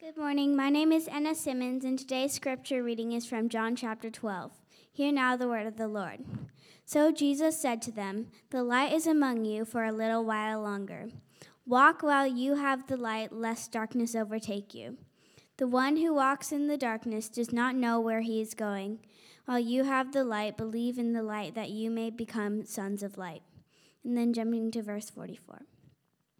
Good morning. My name is Anna Simmons, and today's scripture reading is from John chapter 12. Hear now the word of the Lord. So Jesus said to them, The light is among you for a little while longer. Walk while you have the light, lest darkness overtake you. The one who walks in the darkness does not know where he is going. While you have the light, believe in the light that you may become sons of light. And then jumping to verse 44.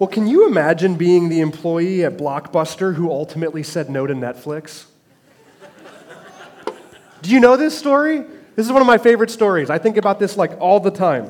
Well, can you imagine being the employee at Blockbuster who ultimately said no to Netflix? Do you know this story? This is one of my favorite stories. I think about this like all the time.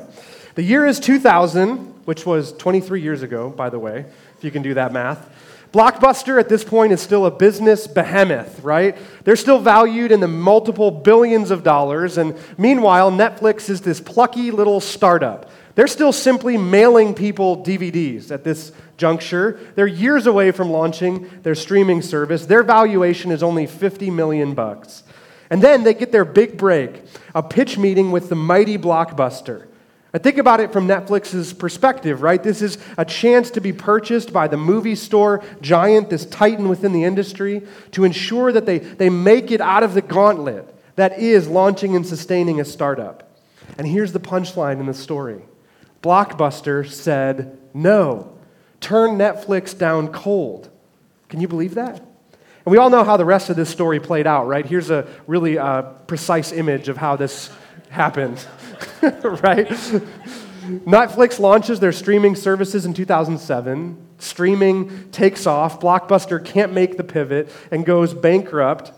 The year is 2000, which was 23 years ago, by the way, if you can do that math. Blockbuster at this point is still a business behemoth, right? They're still valued in the multiple billions of dollars, and meanwhile, Netflix is this plucky little startup they're still simply mailing people DVDs at this juncture. They're years away from launching their streaming service. Their valuation is only 50 million bucks. And then they get their big break, a pitch meeting with the mighty Blockbuster. I think about it from Netflix's perspective, right? This is a chance to be purchased by the movie store giant, this titan within the industry, to ensure that they, they make it out of the gauntlet that is launching and sustaining a startup. And here's the punchline in the story Blockbuster said no. Turn Netflix down cold. Can you believe that? And we all know how the rest of this story played out, right? Here's a really uh, precise image of how this happened, right? Netflix launches their streaming services in 2007. Streaming takes off. Blockbuster can't make the pivot and goes bankrupt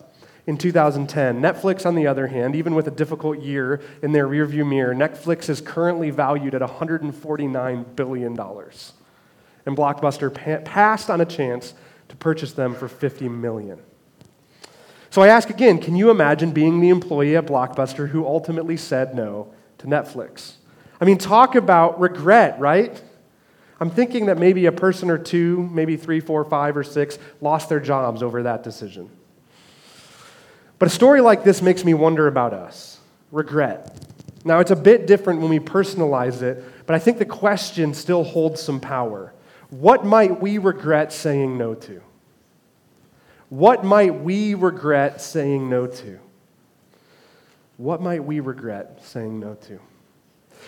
in 2010. Netflix, on the other hand, even with a difficult year in their rearview mirror, Netflix is currently valued at $149 billion. And Blockbuster pa- passed on a chance to purchase them for $50 million. So I ask again can you imagine being the employee at Blockbuster who ultimately said no to Netflix? I mean, talk about regret, right? I'm thinking that maybe a person or two, maybe three, four, five, or six, lost their jobs over that decision. But a story like this makes me wonder about us regret. Now, it's a bit different when we personalize it, but I think the question still holds some power. What might we regret saying no to? What might we regret saying no to? What might we regret saying no to?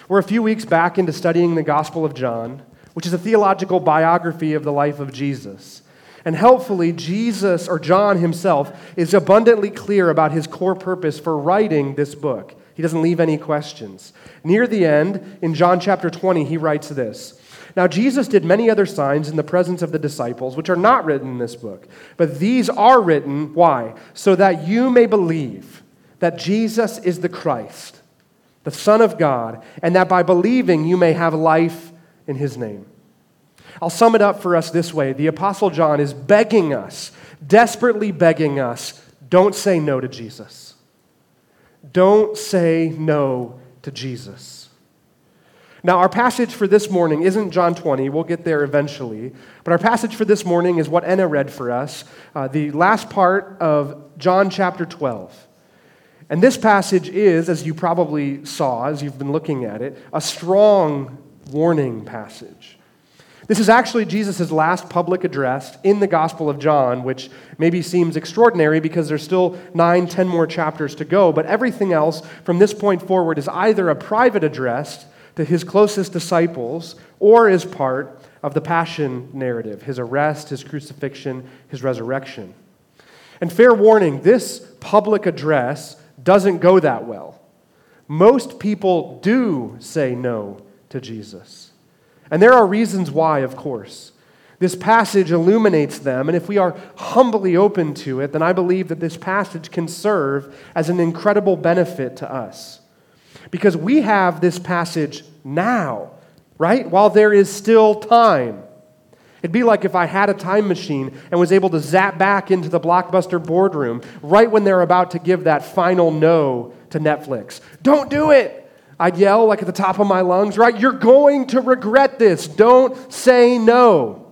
We're a few weeks back into studying the Gospel of John, which is a theological biography of the life of Jesus. And helpfully, Jesus, or John himself, is abundantly clear about his core purpose for writing this book. He doesn't leave any questions. Near the end, in John chapter 20, he writes this Now, Jesus did many other signs in the presence of the disciples, which are not written in this book. But these are written, why? So that you may believe that Jesus is the Christ, the Son of God, and that by believing you may have life in his name. I'll sum it up for us this way The Apostle John is begging us, desperately begging us, don't say no to Jesus. Don't say no to Jesus. Now, our passage for this morning isn't John 20. We'll get there eventually. But our passage for this morning is what Anna read for us, uh, the last part of John chapter 12. And this passage is, as you probably saw as you've been looking at it, a strong warning passage. This is actually Jesus' last public address in the Gospel of John, which maybe seems extraordinary because there's still nine, ten more chapters to go. But everything else from this point forward is either a private address to his closest disciples or is part of the passion narrative his arrest, his crucifixion, his resurrection. And fair warning, this public address doesn't go that well. Most people do say no to Jesus. And there are reasons why, of course. This passage illuminates them, and if we are humbly open to it, then I believe that this passage can serve as an incredible benefit to us. Because we have this passage now, right? While there is still time. It'd be like if I had a time machine and was able to zap back into the blockbuster boardroom right when they're about to give that final no to Netflix. Don't do it! I'd yell like at the top of my lungs, right? You're going to regret this. Don't say no.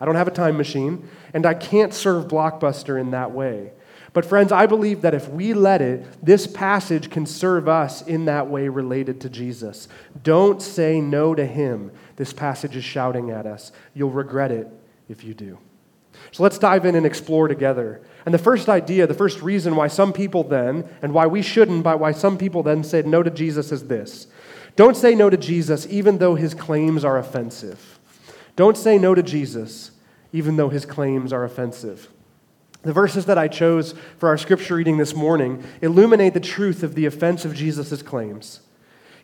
I don't have a time machine, and I can't serve Blockbuster in that way. But, friends, I believe that if we let it, this passage can serve us in that way related to Jesus. Don't say no to him. This passage is shouting at us. You'll regret it if you do. So let's dive in and explore together. And the first idea, the first reason why some people then, and why we shouldn't, but why some people then said no to Jesus is this Don't say no to Jesus even though his claims are offensive. Don't say no to Jesus, even though his claims are offensive. The verses that I chose for our scripture reading this morning illuminate the truth of the offense of Jesus' claims.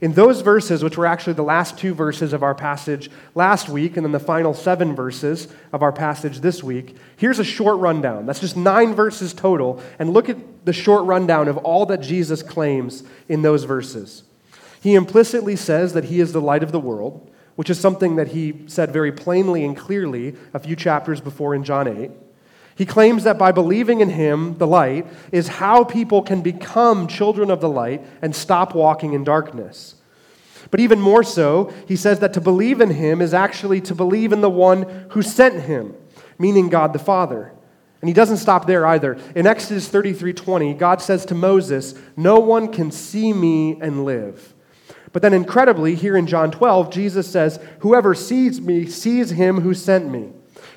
In those verses, which were actually the last two verses of our passage last week, and then the final seven verses of our passage this week, here's a short rundown. That's just nine verses total. And look at the short rundown of all that Jesus claims in those verses. He implicitly says that he is the light of the world which is something that he said very plainly and clearly a few chapters before in John 8. He claims that by believing in him, the light, is how people can become children of the light and stop walking in darkness. But even more so, he says that to believe in him is actually to believe in the one who sent him, meaning God the Father. And he doesn't stop there either. In Exodus 33:20, God says to Moses, "No one can see me and live." But then, incredibly, here in John 12, Jesus says, Whoever sees me sees him who sent me.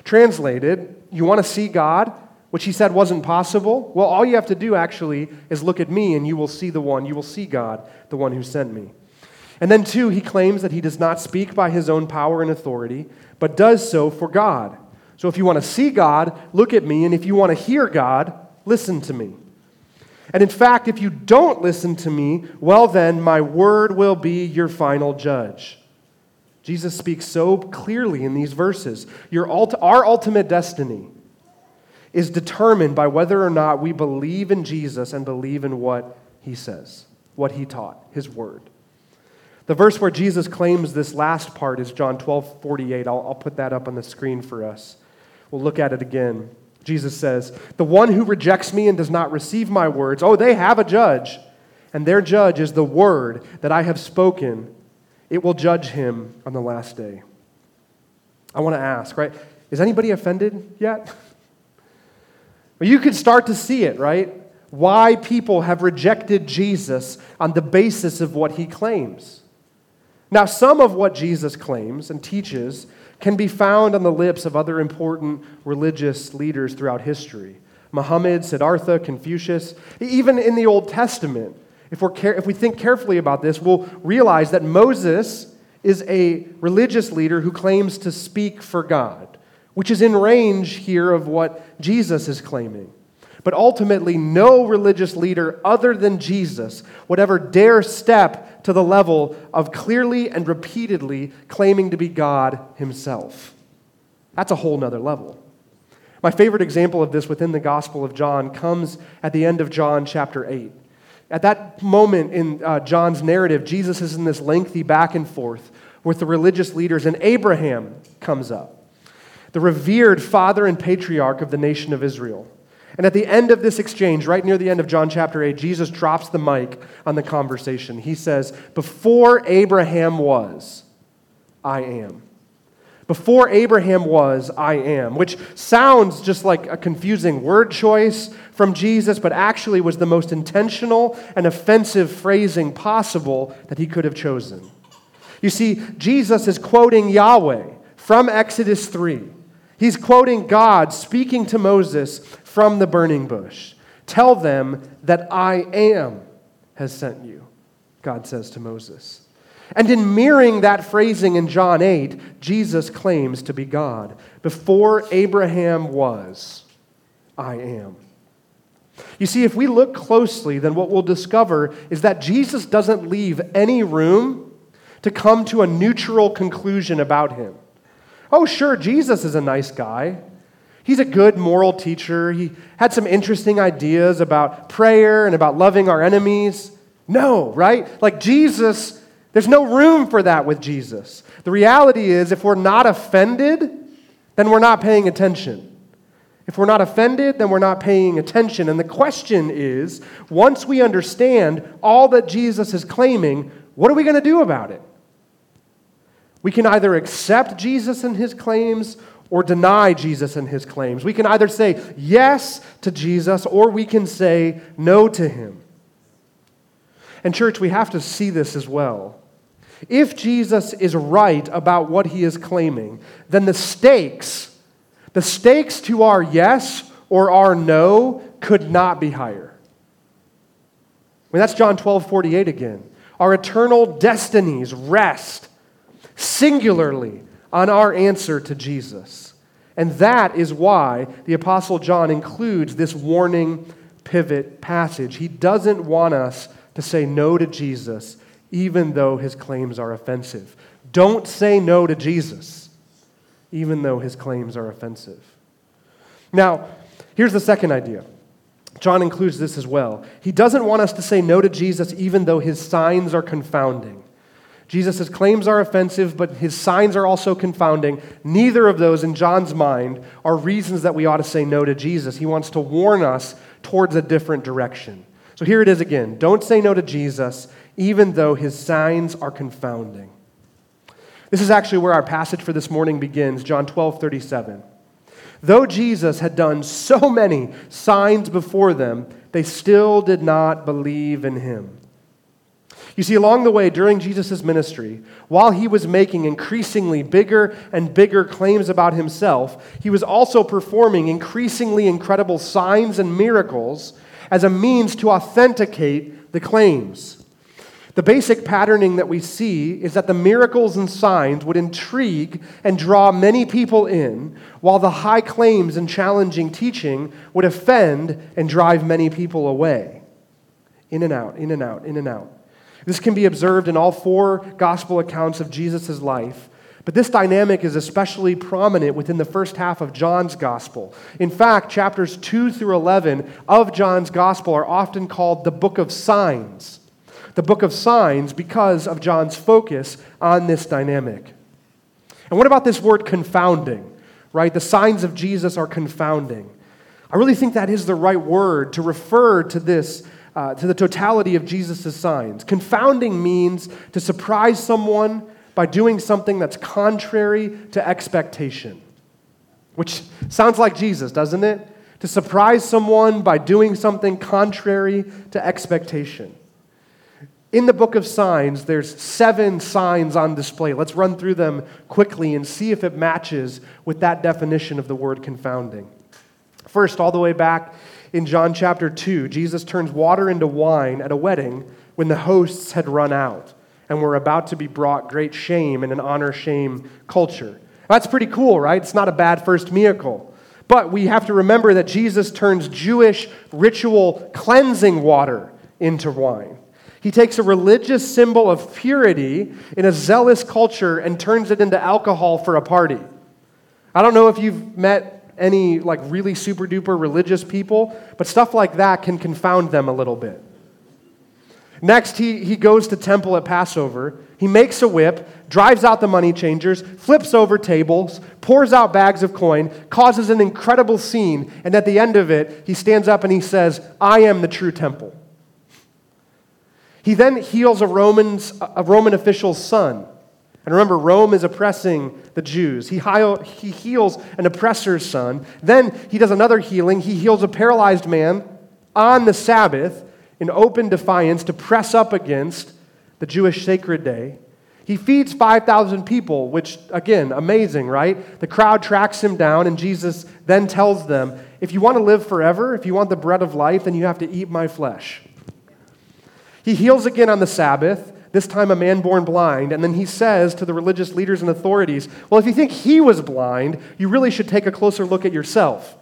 Translated, you want to see God, which he said wasn't possible? Well, all you have to do actually is look at me and you will see the one. You will see God, the one who sent me. And then, two, he claims that he does not speak by his own power and authority, but does so for God. So if you want to see God, look at me, and if you want to hear God, listen to me. And in fact, if you don't listen to me, well, then my word will be your final judge. Jesus speaks so clearly in these verses. Ult- our ultimate destiny is determined by whether or not we believe in Jesus and believe in what he says, what he taught, his word. The verse where Jesus claims this last part is John 12 48. I'll, I'll put that up on the screen for us. We'll look at it again. Jesus says, The one who rejects me and does not receive my words, oh, they have a judge, and their judge is the word that I have spoken. It will judge him on the last day. I want to ask, right? Is anybody offended yet? Well, you could start to see it, right? Why people have rejected Jesus on the basis of what he claims. Now, some of what Jesus claims and teaches can be found on the lips of other important religious leaders throughout history Muhammad, Siddhartha, Confucius, even in the Old Testament. If, we're care- if we think carefully about this, we'll realize that Moses is a religious leader who claims to speak for God, which is in range here of what Jesus is claiming. But ultimately, no religious leader other than Jesus would ever dare step to the level of clearly and repeatedly claiming to be God himself. That's a whole nother level. My favorite example of this within the Gospel of John comes at the end of John chapter 8. At that moment in uh, John's narrative, Jesus is in this lengthy back and forth with the religious leaders, and Abraham comes up, the revered father and patriarch of the nation of Israel. And at the end of this exchange, right near the end of John chapter 8, Jesus drops the mic on the conversation. He says, Before Abraham was, I am. Before Abraham was, I am, which sounds just like a confusing word choice from Jesus, but actually was the most intentional and offensive phrasing possible that he could have chosen. You see, Jesus is quoting Yahweh from Exodus 3. He's quoting God speaking to Moses from the burning bush. Tell them that I am has sent you, God says to Moses. And in mirroring that phrasing in John 8, Jesus claims to be God. Before Abraham was, I am. You see, if we look closely, then what we'll discover is that Jesus doesn't leave any room to come to a neutral conclusion about him. Oh, sure, Jesus is a nice guy. He's a good moral teacher. He had some interesting ideas about prayer and about loving our enemies. No, right? Like Jesus, there's no room for that with Jesus. The reality is, if we're not offended, then we're not paying attention. If we're not offended, then we're not paying attention. And the question is once we understand all that Jesus is claiming, what are we going to do about it? We can either accept Jesus and his claims or deny Jesus and his claims. We can either say yes to Jesus or we can say no to him. And, church, we have to see this as well. If Jesus is right about what he is claiming, then the stakes, the stakes to our yes or our no, could not be higher. I mean, that's John 12 48 again. Our eternal destinies rest singularly on our answer to Jesus. And that is why the Apostle John includes this warning pivot passage. He doesn't want us to say no to Jesus, even though his claims are offensive. Don't say no to Jesus, even though his claims are offensive. Now, here's the second idea. John includes this as well. He doesn't want us to say no to Jesus, even though his signs are confounding. Jesus' claims are offensive, but his signs are also confounding. Neither of those, in John's mind, are reasons that we ought to say no to Jesus. He wants to warn us towards a different direction. So here it is again. Don't say no to Jesus, even though his signs are confounding. This is actually where our passage for this morning begins, John 12, 37. Though Jesus had done so many signs before them, they still did not believe in him. You see, along the way during Jesus' ministry, while he was making increasingly bigger and bigger claims about himself, he was also performing increasingly incredible signs and miracles as a means to authenticate the claims. The basic patterning that we see is that the miracles and signs would intrigue and draw many people in, while the high claims and challenging teaching would offend and drive many people away. In and out, in and out, in and out. This can be observed in all four gospel accounts of Jesus' life but this dynamic is especially prominent within the first half of John's gospel. In fact, chapters 2 through 11 of John's gospel are often called the book of signs. The book of signs because of John's focus on this dynamic. And what about this word confounding? Right? The signs of Jesus are confounding. I really think that is the right word to refer to this, uh, to the totality of Jesus' signs. Confounding means to surprise someone by doing something that's contrary to expectation. Which sounds like Jesus, doesn't it? To surprise someone by doing something contrary to expectation. In the book of signs, there's seven signs on display. Let's run through them quickly and see if it matches with that definition of the word confounding. First, all the way back in John chapter 2, Jesus turns water into wine at a wedding when the hosts had run out and we're about to be brought great shame in an honor shame culture. That's pretty cool, right? It's not a bad first miracle. But we have to remember that Jesus turns Jewish ritual cleansing water into wine. He takes a religious symbol of purity in a zealous culture and turns it into alcohol for a party. I don't know if you've met any like really super duper religious people, but stuff like that can confound them a little bit. Next, he, he goes to temple at Passover. He makes a whip, drives out the money changers, flips over tables, pours out bags of coin, causes an incredible scene, and at the end of it, he stands up and he says, I am the true temple. He then heals a, Roman's, a Roman official's son. And remember, Rome is oppressing the Jews. He, he heals an oppressor's son. Then he does another healing. He heals a paralyzed man on the Sabbath in open defiance to press up against the Jewish sacred day. He feeds 5,000 people, which, again, amazing, right? The crowd tracks him down, and Jesus then tells them, If you want to live forever, if you want the bread of life, then you have to eat my flesh. He heals again on the Sabbath, this time a man born blind, and then he says to the religious leaders and authorities, Well, if you think he was blind, you really should take a closer look at yourself.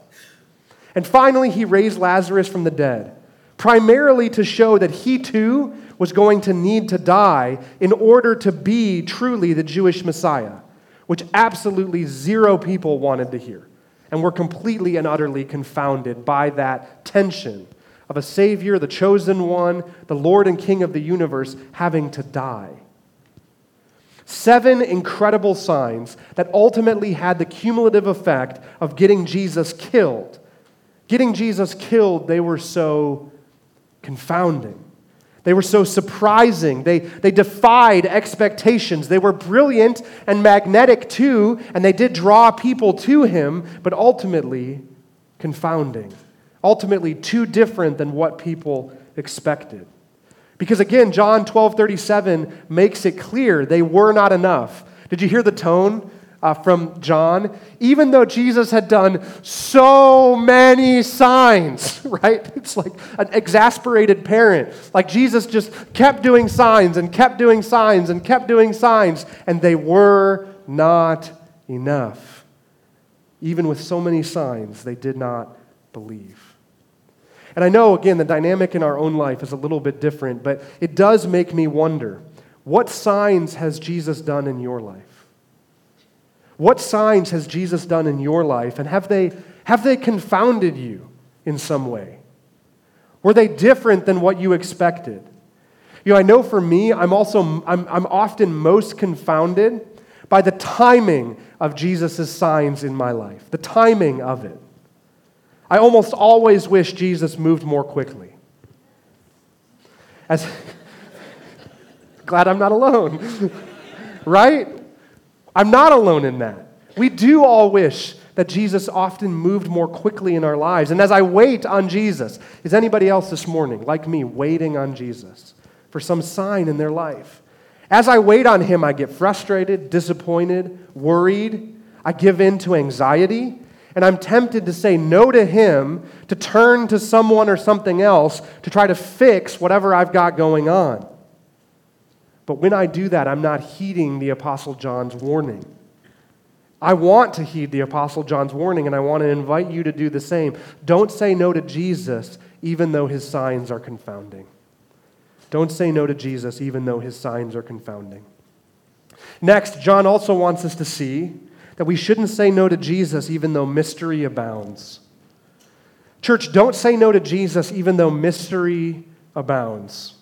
And finally, he raised Lazarus from the dead, primarily to show that he too was going to need to die in order to be truly the Jewish Messiah, which absolutely zero people wanted to hear and were completely and utterly confounded by that tension of a Savior, the chosen one, the Lord and King of the universe, having to die. Seven incredible signs that ultimately had the cumulative effect of getting Jesus killed. Getting Jesus killed, they were so confounding. They were so surprising. They, they defied expectations. They were brilliant and magnetic too, and they did draw people to him, but ultimately confounding. Ultimately, too different than what people expected. Because again, John 12 37 makes it clear they were not enough. Did you hear the tone? uh, from John, even though Jesus had done so many signs, right? It's like an exasperated parent. Like Jesus just kept doing signs and kept doing signs and kept doing signs, and they were not enough. Even with so many signs, they did not believe. And I know, again, the dynamic in our own life is a little bit different, but it does make me wonder what signs has Jesus done in your life? What signs has Jesus done in your life, and have they, have they confounded you in some way? Were they different than what you expected? You know, I know for me, I'm also I'm, I'm often most confounded by the timing of Jesus' signs in my life, the timing of it. I almost always wish Jesus moved more quickly. As glad I'm not alone. right? I'm not alone in that. We do all wish that Jesus often moved more quickly in our lives. And as I wait on Jesus, is anybody else this morning, like me, waiting on Jesus for some sign in their life? As I wait on him, I get frustrated, disappointed, worried. I give in to anxiety, and I'm tempted to say no to him, to turn to someone or something else to try to fix whatever I've got going on. But when I do that, I'm not heeding the Apostle John's warning. I want to heed the Apostle John's warning, and I want to invite you to do the same. Don't say no to Jesus, even though his signs are confounding. Don't say no to Jesus, even though his signs are confounding. Next, John also wants us to see that we shouldn't say no to Jesus, even though mystery abounds. Church, don't say no to Jesus, even though mystery abounds.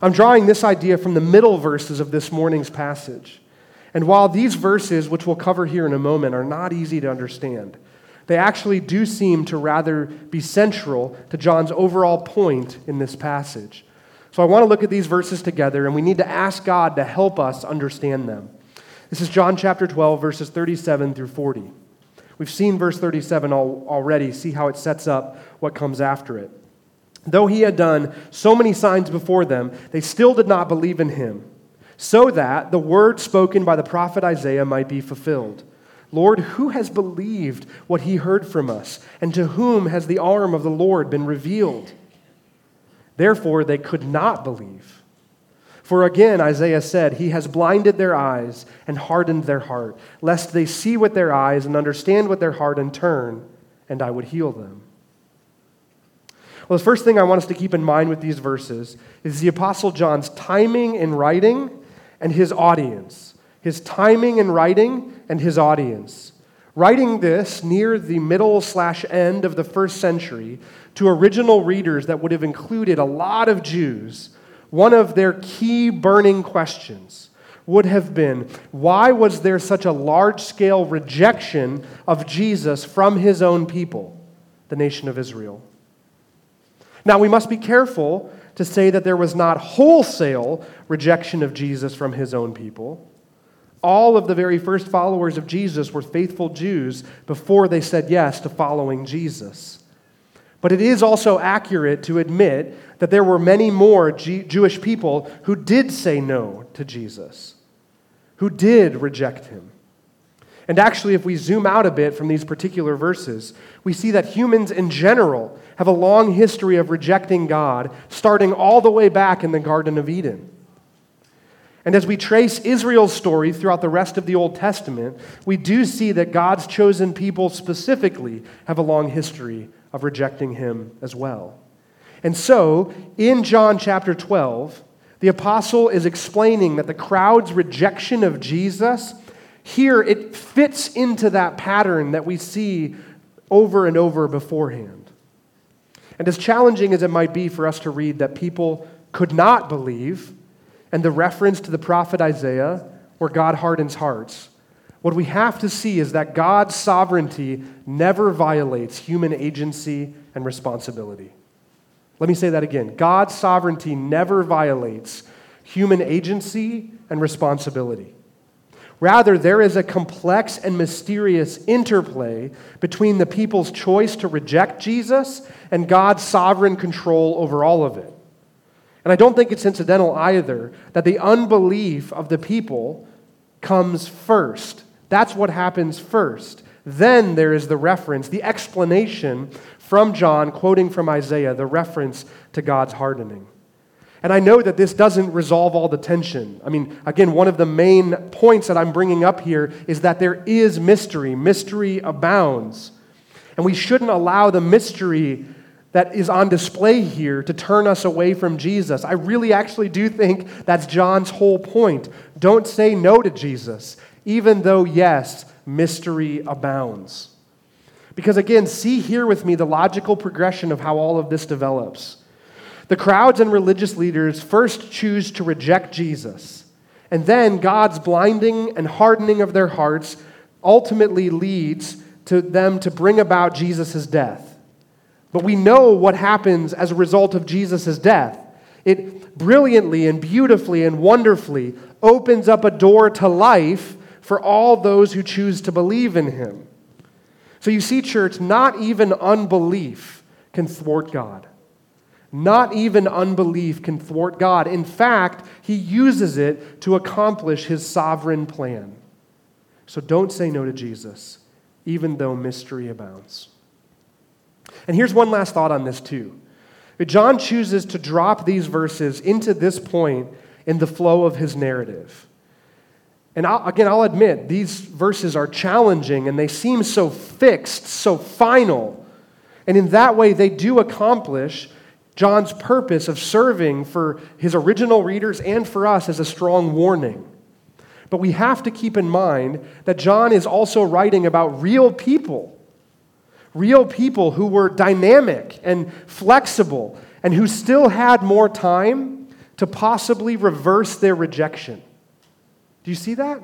I'm drawing this idea from the middle verses of this morning's passage. And while these verses, which we'll cover here in a moment, are not easy to understand, they actually do seem to rather be central to John's overall point in this passage. So I want to look at these verses together, and we need to ask God to help us understand them. This is John chapter 12, verses 37 through 40. We've seen verse 37 already. See how it sets up what comes after it. Though he had done so many signs before them, they still did not believe in him, so that the word spoken by the prophet Isaiah might be fulfilled. Lord, who has believed what he heard from us, and to whom has the arm of the Lord been revealed? Therefore, they could not believe. For again, Isaiah said, He has blinded their eyes and hardened their heart, lest they see with their eyes and understand with their heart and turn, and I would heal them. Well, the first thing I want us to keep in mind with these verses is the Apostle John's timing in writing and his audience. His timing in writing and his audience. Writing this near the middle slash end of the first century to original readers that would have included a lot of Jews, one of their key burning questions would have been why was there such a large scale rejection of Jesus from his own people, the nation of Israel? Now, we must be careful to say that there was not wholesale rejection of Jesus from his own people. All of the very first followers of Jesus were faithful Jews before they said yes to following Jesus. But it is also accurate to admit that there were many more G- Jewish people who did say no to Jesus, who did reject him. And actually, if we zoom out a bit from these particular verses, we see that humans in general have a long history of rejecting God, starting all the way back in the Garden of Eden. And as we trace Israel's story throughout the rest of the Old Testament, we do see that God's chosen people specifically have a long history of rejecting him as well. And so, in John chapter 12, the apostle is explaining that the crowd's rejection of Jesus, here it fits into that pattern that we see over and over beforehand. And as challenging as it might be for us to read that people could not believe, and the reference to the prophet Isaiah, where God hardens hearts, what we have to see is that God's sovereignty never violates human agency and responsibility. Let me say that again God's sovereignty never violates human agency and responsibility. Rather, there is a complex and mysterious interplay between the people's choice to reject Jesus and God's sovereign control over all of it. And I don't think it's incidental either that the unbelief of the people comes first. That's what happens first. Then there is the reference, the explanation from John, quoting from Isaiah, the reference to God's hardening. And I know that this doesn't resolve all the tension. I mean, again, one of the main points that I'm bringing up here is that there is mystery. Mystery abounds. And we shouldn't allow the mystery that is on display here to turn us away from Jesus. I really actually do think that's John's whole point. Don't say no to Jesus, even though, yes, mystery abounds. Because again, see here with me the logical progression of how all of this develops. The crowds and religious leaders first choose to reject Jesus, and then God's blinding and hardening of their hearts ultimately leads to them to bring about Jesus' death. But we know what happens as a result of Jesus' death. It brilliantly and beautifully and wonderfully opens up a door to life for all those who choose to believe in him. So you see, church, not even unbelief can thwart God. Not even unbelief can thwart God. In fact, he uses it to accomplish his sovereign plan. So don't say no to Jesus, even though mystery abounds. And here's one last thought on this, too. John chooses to drop these verses into this point in the flow of his narrative. And I'll, again, I'll admit, these verses are challenging and they seem so fixed, so final. And in that way, they do accomplish John's purpose of serving for his original readers and for us as a strong warning. But we have to keep in mind that John is also writing about real people real people who were dynamic and flexible and who still had more time to possibly reverse their rejection. Do you see that?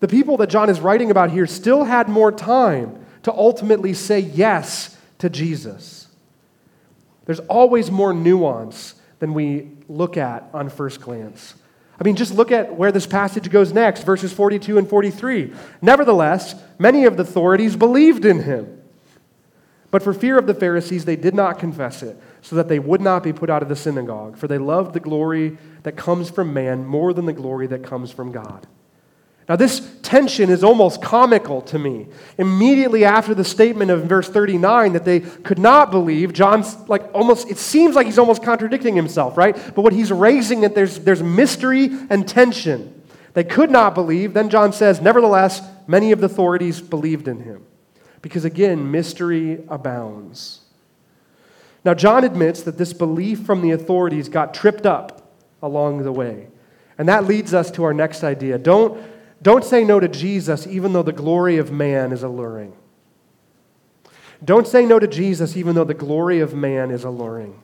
The people that John is writing about here still had more time to ultimately say yes to Jesus. There's always more nuance than we look at on first glance. I mean, just look at where this passage goes next, verses 42 and 43. Nevertheless, many of the authorities believed in him. But for fear of the Pharisees, they did not confess it, so that they would not be put out of the synagogue, for they loved the glory that comes from man more than the glory that comes from God. Now, this tension is almost comical to me. Immediately after the statement of verse 39 that they could not believe, John's like almost, it seems like he's almost contradicting himself, right? But what he's raising that there's, there's mystery and tension. They could not believe. Then John says, Nevertheless, many of the authorities believed in him because again, mystery abounds. Now, John admits that this belief from the authorities got tripped up along the way. And that leads us to our next idea. Don't, don't say no to Jesus even though the glory of man is alluring. Don't say no to Jesus even though the glory of man is alluring.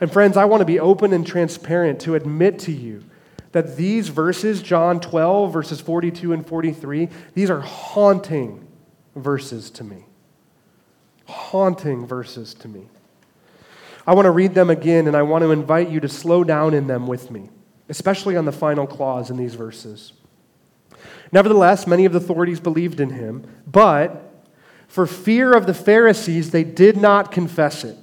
And friends, I want to be open and transparent to admit to you that these verses, John 12, verses 42 and 43, these are haunting verses to me. Haunting verses to me. I want to read them again, and I want to invite you to slow down in them with me, especially on the final clause in these verses. Nevertheless, many of the authorities believed in him, but for fear of the Pharisees, they did not confess it,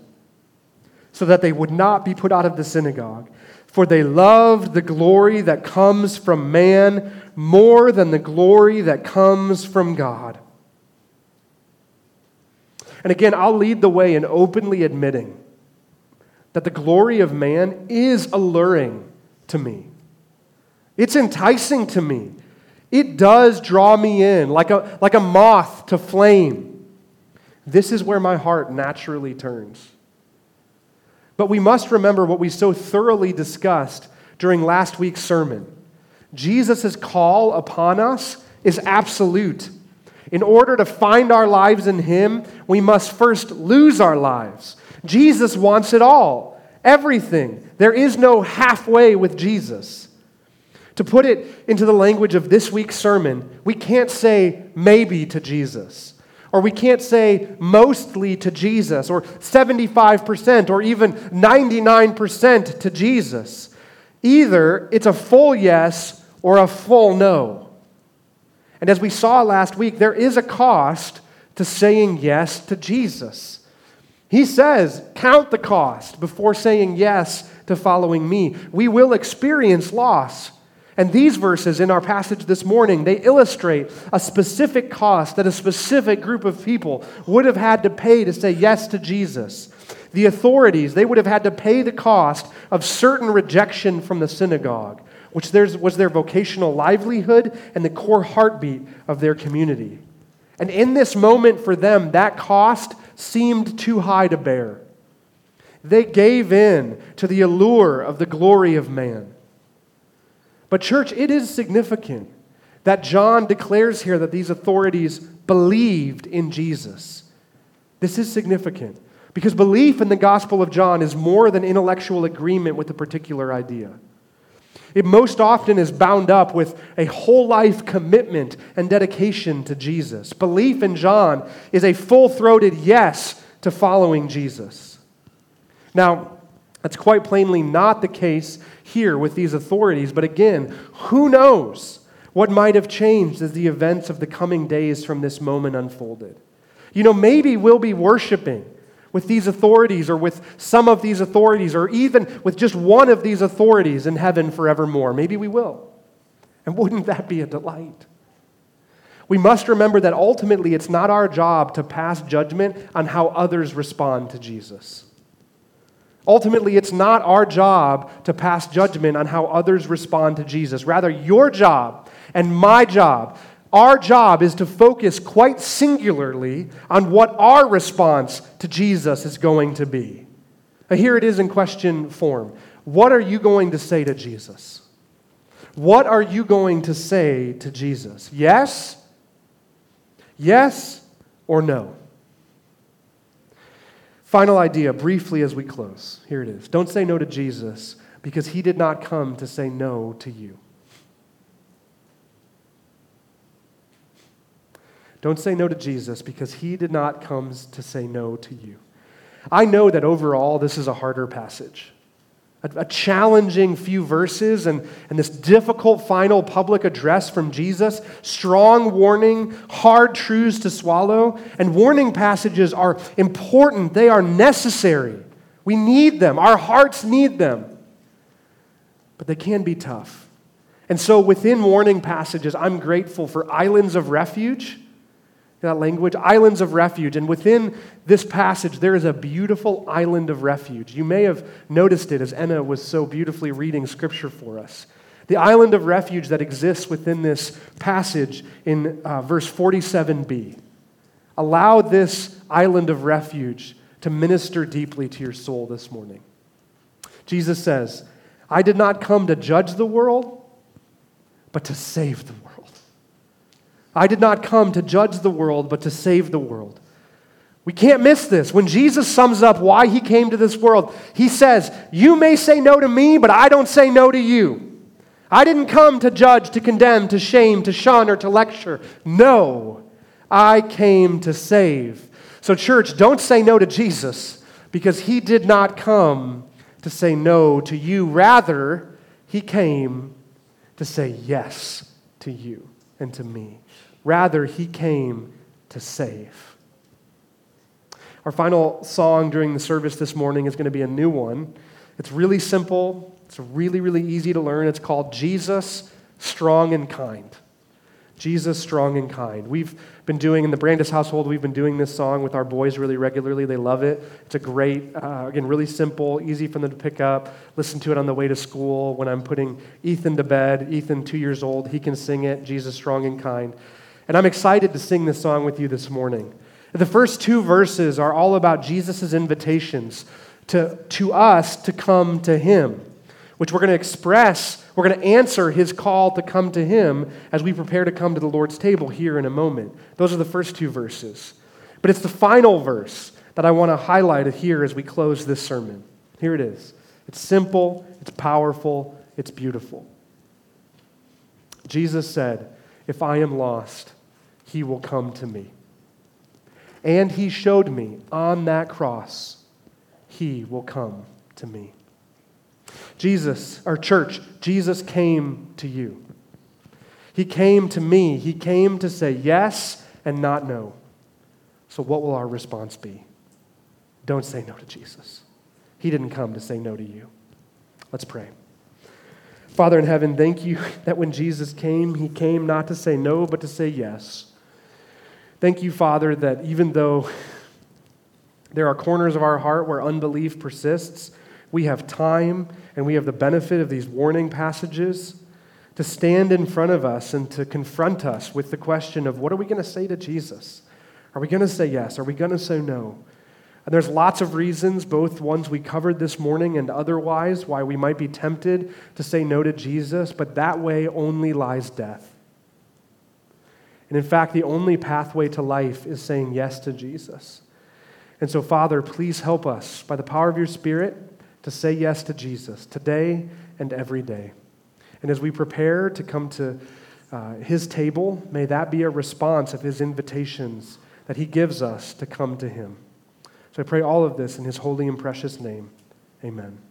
so that they would not be put out of the synagogue. For they loved the glory that comes from man more than the glory that comes from God. And again, I'll lead the way in openly admitting that the glory of man is alluring to me. It's enticing to me. It does draw me in like a, like a moth to flame. This is where my heart naturally turns. But we must remember what we so thoroughly discussed during last week's sermon. Jesus' call upon us is absolute. In order to find our lives in Him, we must first lose our lives. Jesus wants it all, everything. There is no halfway with Jesus. To put it into the language of this week's sermon, we can't say maybe to Jesus, or we can't say mostly to Jesus, or 75%, or even 99% to Jesus. Either it's a full yes or a full no. And as we saw last week, there is a cost to saying yes to Jesus. He says, Count the cost before saying yes to following me. We will experience loss. And these verses in our passage this morning, they illustrate a specific cost that a specific group of people would have had to pay to say yes to Jesus. The authorities, they would have had to pay the cost of certain rejection from the synagogue, which was their vocational livelihood and the core heartbeat of their community. And in this moment for them, that cost seemed too high to bear. They gave in to the allure of the glory of man. But, church, it is significant that John declares here that these authorities believed in Jesus. This is significant because belief in the Gospel of John is more than intellectual agreement with a particular idea. It most often is bound up with a whole life commitment and dedication to Jesus. Belief in John is a full throated yes to following Jesus. Now, that's quite plainly not the case here with these authorities. But again, who knows what might have changed as the events of the coming days from this moment unfolded? You know, maybe we'll be worshiping with these authorities or with some of these authorities or even with just one of these authorities in heaven forevermore. Maybe we will. And wouldn't that be a delight? We must remember that ultimately it's not our job to pass judgment on how others respond to Jesus. Ultimately, it's not our job to pass judgment on how others respond to Jesus. Rather, your job and my job, our job is to focus quite singularly on what our response to Jesus is going to be. Now, here it is in question form. What are you going to say to Jesus? What are you going to say to Jesus? Yes? Yes or no? Final idea, briefly as we close. Here it is. Don't say no to Jesus because he did not come to say no to you. Don't say no to Jesus because he did not come to say no to you. I know that overall this is a harder passage a, challenging few verses and, and this difficult final public address from Jesus, strong warning, hard truths to swallow. And warning passages are important, they are necessary. We need them, our hearts need them. But they can be tough. And so, within warning passages, I'm grateful for islands of refuge that language, islands of refuge. And within this passage, there is a beautiful island of refuge. You may have noticed it as Anna was so beautifully reading scripture for us. The island of refuge that exists within this passage in uh, verse 47b. Allow this island of refuge to minister deeply to your soul this morning. Jesus says, I did not come to judge the world, but to save the world. I did not come to judge the world, but to save the world. We can't miss this. When Jesus sums up why he came to this world, he says, You may say no to me, but I don't say no to you. I didn't come to judge, to condemn, to shame, to shun, or to lecture. No, I came to save. So, church, don't say no to Jesus because he did not come to say no to you. Rather, he came to say yes to you and to me. Rather, he came to save. Our final song during the service this morning is going to be a new one. It's really simple, it's really, really easy to learn. It's called Jesus, Strong and Kind. Jesus, strong and kind. We've been doing, in the Brandis household, we've been doing this song with our boys really regularly. They love it. It's a great, uh, again, really simple, easy for them to pick up. Listen to it on the way to school. When I'm putting Ethan to bed, Ethan, two years old, he can sing it, Jesus, strong and kind. And I'm excited to sing this song with you this morning. The first two verses are all about Jesus' invitations to, to us to come to him, which we're going to express we're going to answer his call to come to him as we prepare to come to the Lord's table here in a moment. Those are the first two verses. But it's the final verse that I want to highlight here as we close this sermon. Here it is. It's simple, it's powerful, it's beautiful. Jesus said, If I am lost, he will come to me. And he showed me on that cross, he will come to me. Jesus, our church, Jesus came to you. He came to me. He came to say yes and not no. So, what will our response be? Don't say no to Jesus. He didn't come to say no to you. Let's pray. Father in heaven, thank you that when Jesus came, he came not to say no, but to say yes. Thank you, Father, that even though there are corners of our heart where unbelief persists, we have time and we have the benefit of these warning passages to stand in front of us and to confront us with the question of what are we going to say to Jesus? Are we going to say yes? Are we going to say no? And there's lots of reasons, both ones we covered this morning and otherwise, why we might be tempted to say no to Jesus, but that way only lies death. And in fact, the only pathway to life is saying yes to Jesus. And so, Father, please help us by the power of your Spirit to say yes to Jesus today and every day. And as we prepare to come to uh, his table, may that be a response of his invitations that he gives us to come to him. So I pray all of this in his holy and precious name. Amen.